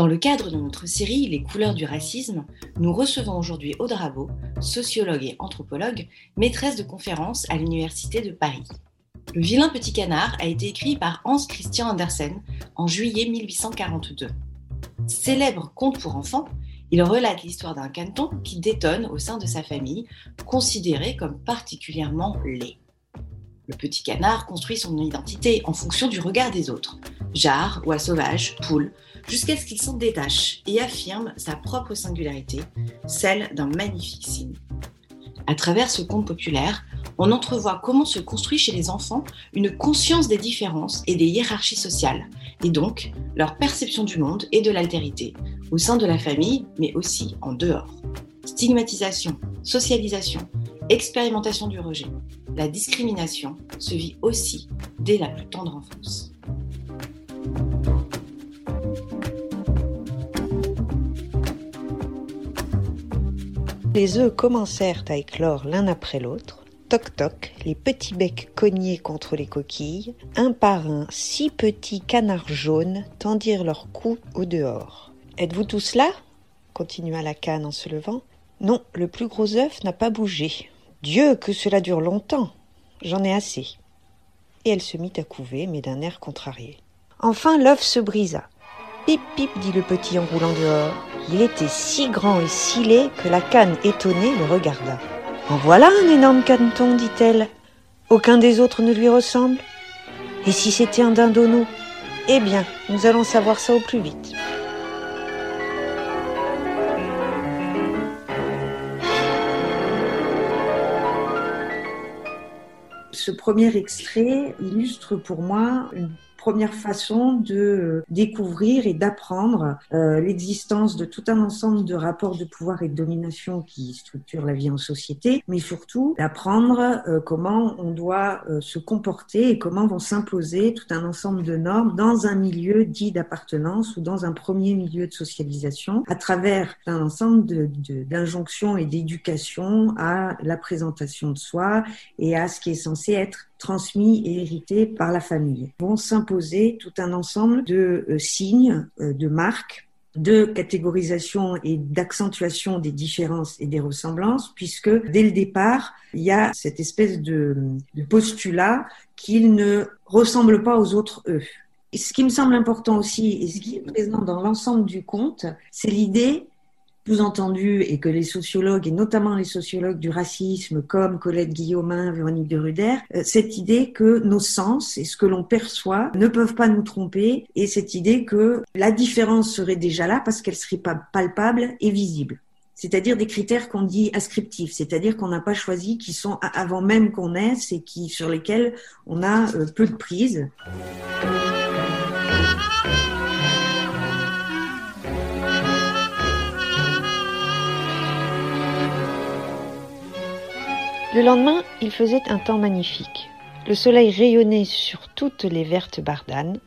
Dans le cadre de notre série Les couleurs du racisme, nous recevons aujourd'hui Aude Rabot, sociologue et anthropologue, maîtresse de conférences à l'Université de Paris. Le vilain petit canard a été écrit par Hans Christian Andersen en juillet 1842. Célèbre conte pour enfants, il relate l'histoire d'un canton qui détonne au sein de sa famille, considéré comme particulièrement laid. Le petit canard construit son identité en fonction du regard des autres, jarre, oie sauvage, poule, jusqu'à ce qu'il s'en détache et affirme sa propre singularité, celle d'un magnifique signe. À travers ce conte populaire, on entrevoit comment se construit chez les enfants une conscience des différences et des hiérarchies sociales, et donc leur perception du monde et de l'altérité, au sein de la famille, mais aussi en dehors. Stigmatisation, socialisation, expérimentation du rejet. La discrimination se vit aussi dès la plus tendre enfance. Les œufs commencèrent à éclore l'un après l'autre. Toc toc, les petits becs cognés contre les coquilles. Un par un, six petits canards jaunes tendirent leur cou au dehors. Êtes-vous tous là? continua la canne en se levant. Non, le plus gros œuf n'a pas bougé. Dieu, que cela dure longtemps. J'en ai assez. Et elle se mit à couver, mais d'un air contrarié. Enfin l'œuf se brisa. Pip pip, dit le petit en roulant dehors. Il était si grand et si laid que la canne étonnée le regarda. En voilà un énorme caneton, dit-elle. Aucun des autres ne lui ressemble. Et si c'était un dindonneau Eh bien, nous allons savoir ça au plus vite. Ce premier extrait illustre pour moi une première façon de euh, découvrir et d'apprendre euh, l'existence de tout un ensemble de rapports de pouvoir et de domination qui structurent la vie en société, mais surtout d'apprendre euh, comment on doit se comporter et comment vont s'imposer tout un ensemble de normes dans un milieu dit d'appartenance ou dans un premier milieu de socialisation à travers un ensemble d'injonctions de, et d'éducation à la présentation de soi et à ce qui est censé être transmis et hérité par la famille. Vont s'imposer tout un ensemble de euh, signes, euh, de marques, de catégorisation et d'accentuation des différences et des ressemblances, puisque dès le départ, il y a cette espèce de, postulat qu'ils ne ressemblent pas aux autres eux. Ce qui me semble important aussi, et ce qui est présent dans l'ensemble du conte, c'est l'idée sous-entendu et que les sociologues, et notamment les sociologues du racisme comme Colette Guillaumin, Véronique de Ruder, euh, cette idée que nos sens et ce que l'on perçoit ne peuvent pas nous tromper et cette idée que la différence serait déjà là parce qu'elle serait palpable et visible c'est-à-dire des critères qu'on dit ascriptifs, c'est-à-dire qu'on n'a pas choisi, qui sont avant même qu'on naisse et qui sur lesquels on a euh, peu de prise. Le lendemain, il faisait un temps magnifique. Le soleil rayonnait sur toutes les vertes bardanes.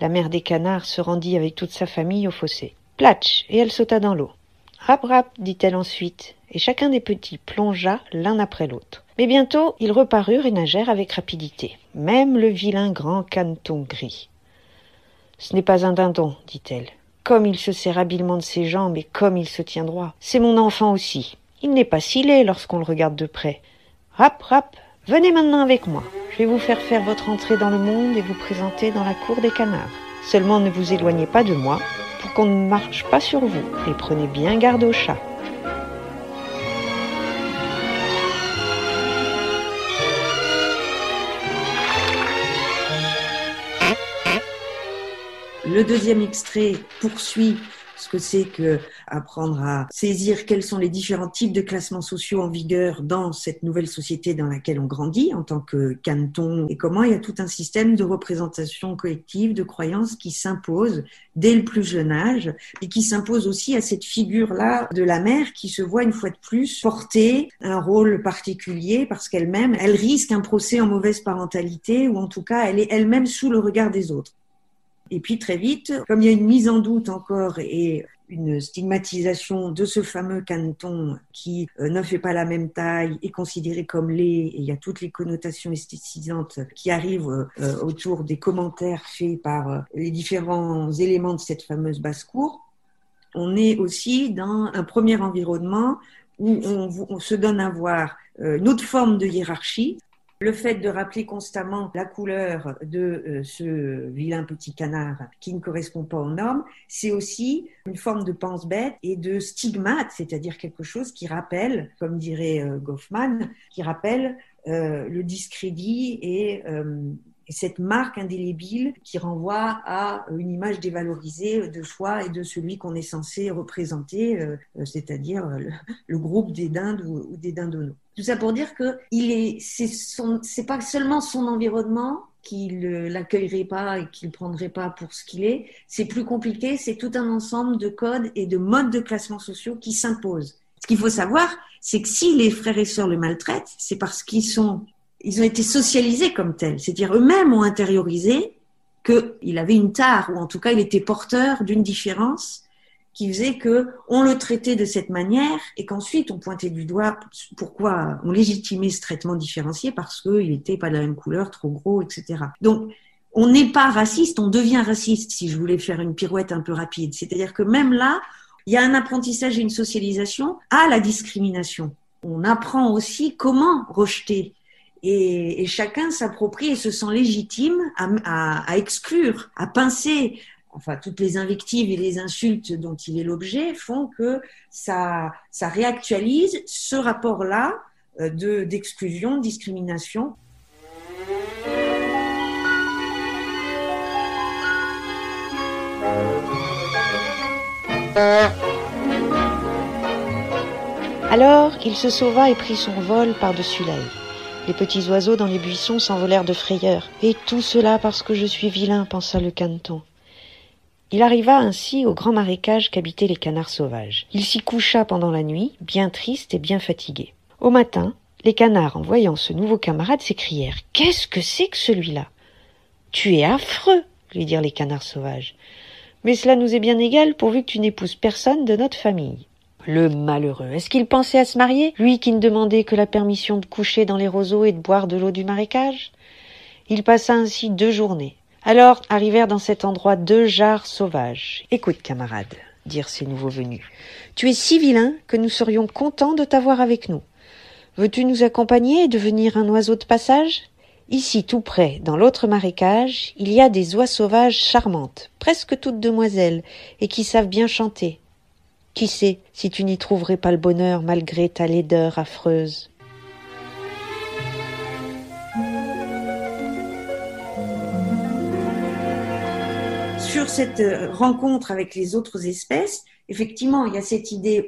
La mère des canards se rendit avec toute sa famille au fossé. Platch, et elle sauta dans l'eau. Rap rap, dit-elle ensuite, et chacun des petits plongea l'un après l'autre. Mais bientôt, ils reparurent et nagèrent avec rapidité, même le vilain grand caneton gris. Ce n'est pas un dindon, dit-elle. Comme il se sert habilement de ses jambes et comme il se tient droit. C'est mon enfant aussi. Il n'est pas si laid lorsqu'on le regarde de près. Rap, rap, venez maintenant avec moi. Je vais vous faire faire votre entrée dans le monde et vous présenter dans la cour des canards. Seulement ne vous éloignez pas de moi pour qu'on ne marche pas sur vous et prenez bien garde au chat. Le deuxième extrait poursuit ce que c'est que apprendre à saisir quels sont les différents types de classements sociaux en vigueur dans cette nouvelle société dans laquelle on grandit en tant que canton et comment il y a tout un système de représentation collective, de croyances qui s'impose dès le plus jeune âge et qui s'impose aussi à cette figure-là de la mère qui se voit une fois de plus porter un rôle particulier parce qu'elle-même, elle risque un procès en mauvaise parentalité ou en tout cas elle est elle-même sous le regard des autres. Et puis très vite, comme il y a une mise en doute encore et une stigmatisation de ce fameux canton qui euh, ne fait pas la même taille, est considéré comme laid, et il y a toutes les connotations esthétisantes qui arrivent euh, autour des commentaires faits par les différents éléments de cette fameuse basse-cour. On est aussi dans un premier environnement où on se donne à voir une autre forme de hiérarchie, le fait de rappeler constamment la couleur de euh, ce vilain petit canard qui ne correspond pas aux normes, c'est aussi une forme de pense-bête et de stigmate, c'est-à-dire quelque chose qui rappelle, comme dirait euh, Goffman, qui rappelle euh, le discrédit et cette marque indélébile qui renvoie à une image dévalorisée de soi et de celui qu'on est censé représenter, c'est-à-dire le, groupe des dindes ou, ou des dindonos. Tout ça pour dire que il est, c'est pas seulement son environnement qui l'accueillerait pas et qui le prendrait pas pour ce qu'il est. C'est plus compliqué. C'est tout un ensemble de codes et de modes de classement sociaux qui s'imposent. Ce qu'il faut savoir, c'est que si les frères et sœurs le maltraitent, c'est parce qu'ils sont, ils ont été socialisés comme tels. C'est-à-dire eux-mêmes ont intériorisé qu'il avait une tare, ou en tout cas il était porteur d'une différence qui faisait que on le traitait de cette manière et qu'ensuite on pointait du doigt pourquoi on légitimait ce traitement différencié parce qu'il n'était pas de la même couleur, trop gros, etc. Donc on n'est pas raciste, on devient raciste si je voulais faire une pirouette un peu rapide. C'est-à-dire que même là, il y a un apprentissage et une socialisation à la discrimination. On apprend aussi comment rejeter et, chacun s'approprie et se sent légitime à, exclure, à pincer, enfin toutes les invectives et les insultes dont il est l'objet font que ça, réactualise ce rapport-là euh, de d'exclusion, de discrimination. Alors il se sauva et prit son vol par-dessus la Les petits oiseaux dans les buissons s'envolèrent de frayeur. Et tout cela parce que je suis vilain, pensa le caneton. Il arriva ainsi au grand marécage qu'habitaient les canards sauvages. Il s'y coucha pendant la nuit, bien triste et bien fatigué. Au matin, les canards, en voyant ce nouveau camarade, s'écrièrent Qu'est-ce que c'est que celui-là Tu es affreux lui dirent les canards sauvages. Mais cela nous est bien égal pourvu que tu n'épouses personne de notre famille. Le malheureux. Est-ce qu'il pensait à se marier, lui qui ne demandait que la permission de coucher dans les roseaux et de boire de l'eau du marécage? Il passa ainsi deux journées, alors arrivèrent dans cet endroit deux jarres sauvages. Écoute, camarade, dirent ces nouveaux venus, tu es si vilain que nous serions contents de t'avoir avec nous. Veux-tu nous accompagner et devenir un oiseau de passage? Ici, tout près, dans l'autre marécage, il y a des oies sauvages charmantes, presque toutes demoiselles, et qui savent bien chanter. Qui sait si tu n'y trouverais pas le bonheur malgré ta laideur affreuse? Sur cette euh, rencontre avec les autres espèces, effectivement, il y a cette idée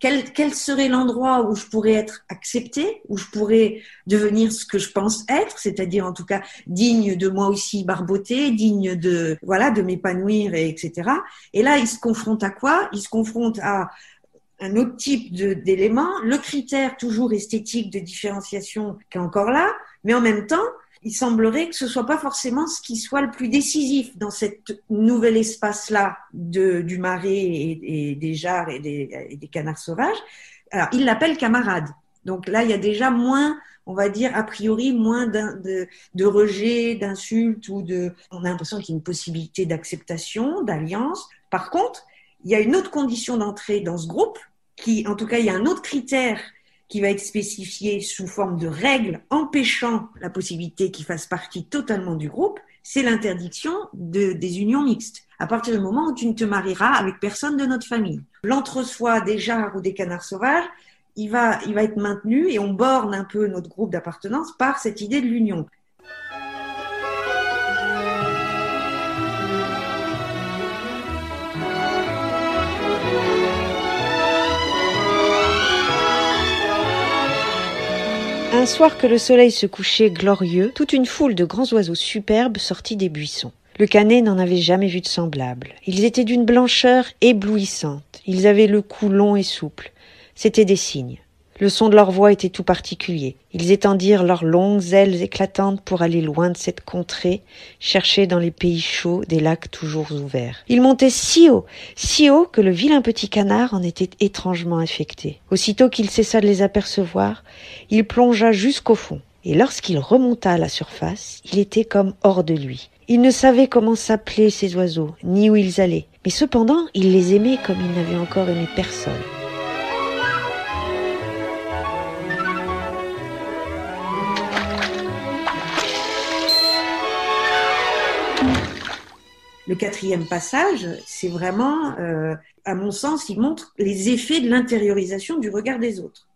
quel, serait l'endroit où je pourrais être accepté, où je pourrais devenir ce que je pense être, c'est-à-dire en tout cas digne de moi aussi barboter, digne de voilà de m'épanouir, et etc. Et là, il se confronte à quoi? Il se confronte à un autre type d'éléments, le critère toujours esthétique de différenciation qui est encore là, mais en même temps, il semblerait que ce soit pas forcément ce qui soit le plus décisif dans cet nouvel espace-là du marais et, des jarres et des, des, canards sauvages. Alors, il l'appelle camarade. Donc là, il y a déjà moins, on va dire, a priori, moins de, de rejet, d'insultes ou de... On a l'impression qu'il y a une possibilité d'acceptation, d'alliance. Par contre, il y a une autre condition d'entrée dans ce groupe qui, en tout cas, il y a un autre critère qui va être spécifié sous forme de règles empêchant la possibilité qu'il fasse partie totalement du groupe, c'est l'interdiction de, des unions mixtes. À partir du moment où tu ne te marieras avec personne de notre famille. L'entre-soi des jarres ou des canards sauvages, il va, il va être maintenu et on borne un peu notre groupe d'appartenance par cette idée de l'union. Un soir que le soleil se couchait glorieux, toute une foule de grands oiseaux superbes sortit des buissons. Le canet n'en avait jamais vu de semblable. Ils étaient d'une blancheur éblouissante. Ils avaient le cou long et souple. C'étaient des cygnes. Le son de leur voix était tout particulier. Ils étendirent leurs longues ailes éclatantes pour aller loin de cette contrée, chercher dans les pays chauds des lacs toujours ouverts. Ils montaient si haut, si haut que le vilain petit canard en était étrangement affecté. Aussitôt qu'il cessa de les apercevoir, il plongea jusqu'au fond. Et lorsqu'il remonta à la surface, il était comme hors de lui. Il ne savait comment s'appeler ces oiseaux, ni où ils allaient, mais cependant il les aimait comme il n'avait encore aimé personne. Le quatrième passage, c'est vraiment, euh, à mon sens, il montre les effets de l'intériorisation du regard des autres.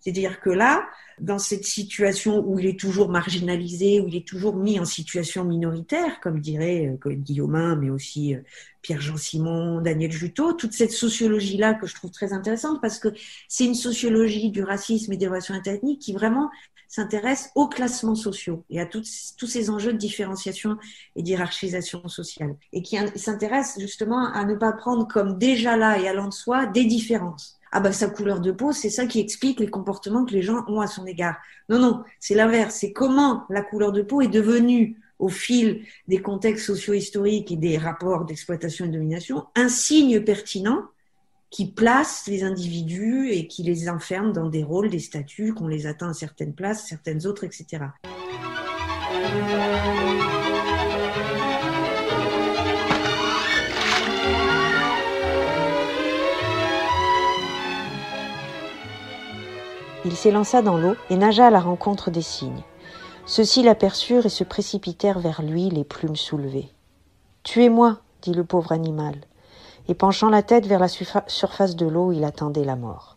C'est-à-dire que là, dans cette situation où il est toujours marginalisé, où il est toujours mis en situation minoritaire, comme dirait euh, Guillaumin, mais aussi euh, Pierre-Jean Simon, Daniel Juteau, toute cette sociologie-là que je trouve très intéressante parce que c'est une sociologie du racisme et des relations interethniques qui vraiment s'intéresse aux classements sociaux et à tous ces enjeux de différenciation et d'hierarchisation sociale et qui s'intéresse justement à ne pas prendre comme déjà là et allant de soi des différences ah bah sa couleur de peau, c'est ça qui explique les comportements que les gens ont à son égard. Non, non, c'est l'inverse. C'est comment la couleur de peau est devenue, au fil des contextes socio-historiques et des rapports d'exploitation et de domination, un signe pertinent qui place les individus et qui les enferme dans des rôles, des statuts, qu'on les atteint à certaines places, certaines autres, etc. Il s'élança dans l'eau et nagea à la rencontre des cygnes. Ceux-ci l'aperçurent et se précipitèrent vers lui, les plumes soulevées. Tuez-moi, dit le pauvre animal, et penchant la tête vers la surface de l'eau, il attendait la mort.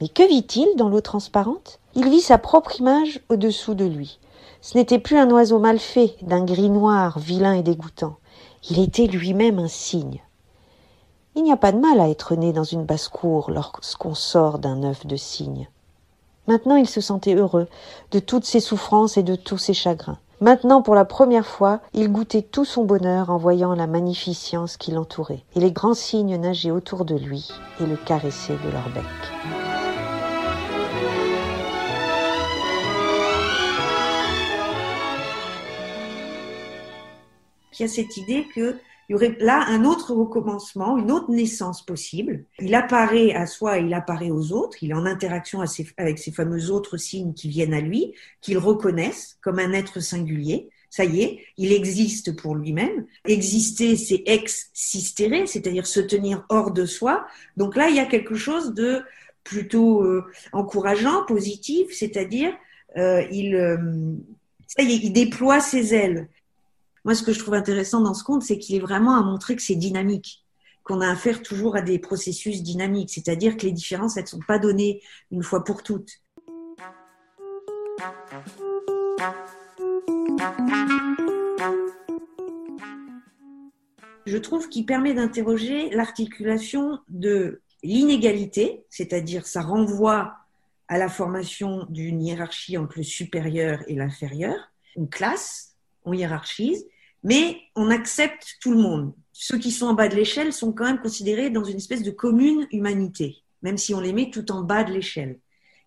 Mais que vit-il dans l'eau transparente? Il vit sa propre image au-dessous de lui. Ce n'était plus un oiseau mal fait, d'un gris noir, vilain et dégoûtant. Il était lui-même un cygne. Il n'y a pas de mal à être né dans une basse-cour lorsqu'on sort d'un œuf de cygne. Maintenant il se sentait heureux de toutes ses souffrances et de tous ses chagrins. Maintenant, pour la première fois, il goûtait tout son bonheur en voyant la magnificence qui l'entourait, et les grands cygnes nageaient autour de lui et le caressaient de leur bec. Il y a cette idée que il y aurait là un autre recommencement, une autre naissance possible. Il apparaît à soi il apparaît aux autres. Il est en interaction avec ces fameux autres signes qui viennent à lui, qu'il reconnaissent comme un être singulier. Ça y est, il existe pour lui-même. Exister, c'est ex-sistérer, c'est-à-dire se tenir hors de soi. Donc là, il y a quelque chose de plutôt euh, encourageant, positif, c'est-à-dire euh, il, euh, ça y est, il déploie ses ailes. Moi, ce que je trouve intéressant dans ce conte, c'est qu'il est vraiment à montrer que c'est dynamique, qu'on a affaire toujours à des processus dynamiques, c'est-à-dire que les différences, elles ne sont pas données une fois pour toutes. Je trouve qu'il permet d'interroger l'articulation de l'inégalité, c'est-à-dire ça renvoie à la formation d'une hiérarchie entre le supérieur et l'inférieur, une classe, on hiérarchise, mais on accepte tout le monde. Ceux qui sont en bas de l'échelle sont quand même considérés dans une espèce de commune humanité, même si on les met tout en bas de l'échelle.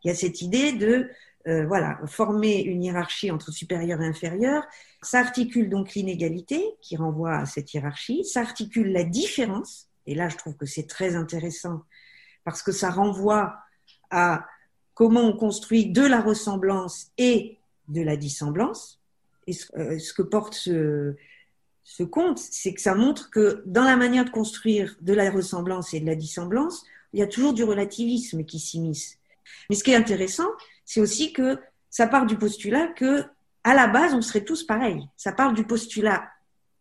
Il y a cette idée de euh, voilà, former une hiérarchie entre supérieur et inférieur. Ça articule donc l'inégalité qui renvoie à cette hiérarchie, ça articule la différence, et là je trouve que c'est très intéressant parce que ça renvoie à comment on construit de la ressemblance et de la dissemblance. Et euh, ce, que porte ce, ce conte, c'est que ça montre que dans la manière de construire de la ressemblance et de la dissemblance, il y a toujours du relativisme qui s'immisce. Mais ce qui est intéressant, c'est aussi que ça part du postulat que, à la base, on serait tous pareils. Ça part du postulat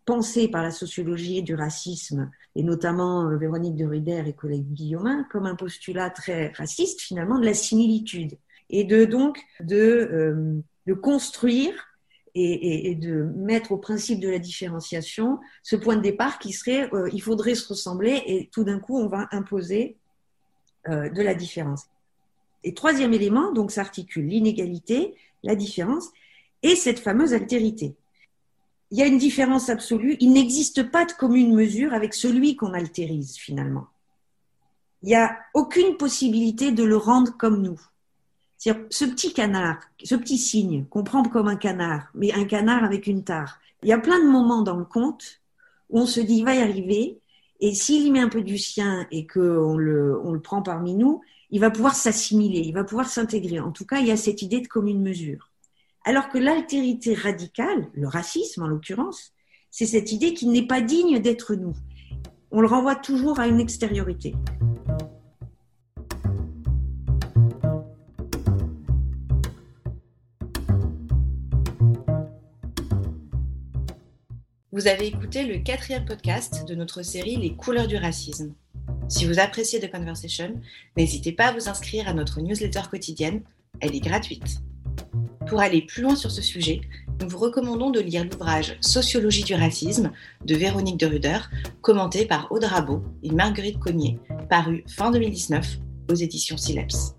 pensé par la sociologie du racisme, et notamment euh, Véronique de Ruder et collègue Guillaumin, comme un postulat très raciste, finalement, de la similitude. Et de donc de, euh, de construire et, de mettre au principe de la différenciation ce point de départ qui serait euh, il faudrait se ressembler et tout d'un coup on va imposer euh, de la différence. Et troisième élément, donc s'articule l'inégalité, la différence et cette fameuse altérité. Il y a une différence absolue, il n'existe pas de commune mesure avec celui qu'on altérise finalement. Il n'y a aucune possibilité de le rendre comme nous. C'est-à-dire, ce petit canard, ce petit cygne qu'on prend comme un canard, mais un canard avec une tare. Il y a plein de moments dans le conte où on se dit, il va y arriver, et s'il y met un peu du sien et qu'on le, on le prend parmi nous, il va pouvoir s'assimiler, il va pouvoir s'intégrer. En tout cas, il y a cette idée de commune mesure. Alors que l'altérité radicale, le racisme en l'occurrence, c'est cette idée qu'il n'est pas digne d'être nous. On le renvoie toujours à une extériorité. Vous avez écouté le quatrième podcast de notre série Les couleurs du racisme. Si vous appréciez The Conversation, n'hésitez pas à vous inscrire à notre newsletter quotidienne, elle est gratuite. Pour aller plus loin sur ce sujet, nous vous recommandons de lire l'ouvrage Sociologie du racisme de Véronique de Ruder, commenté par Aude Rabot et Marguerite Cognier, paru fin 2019 aux éditions Sileps.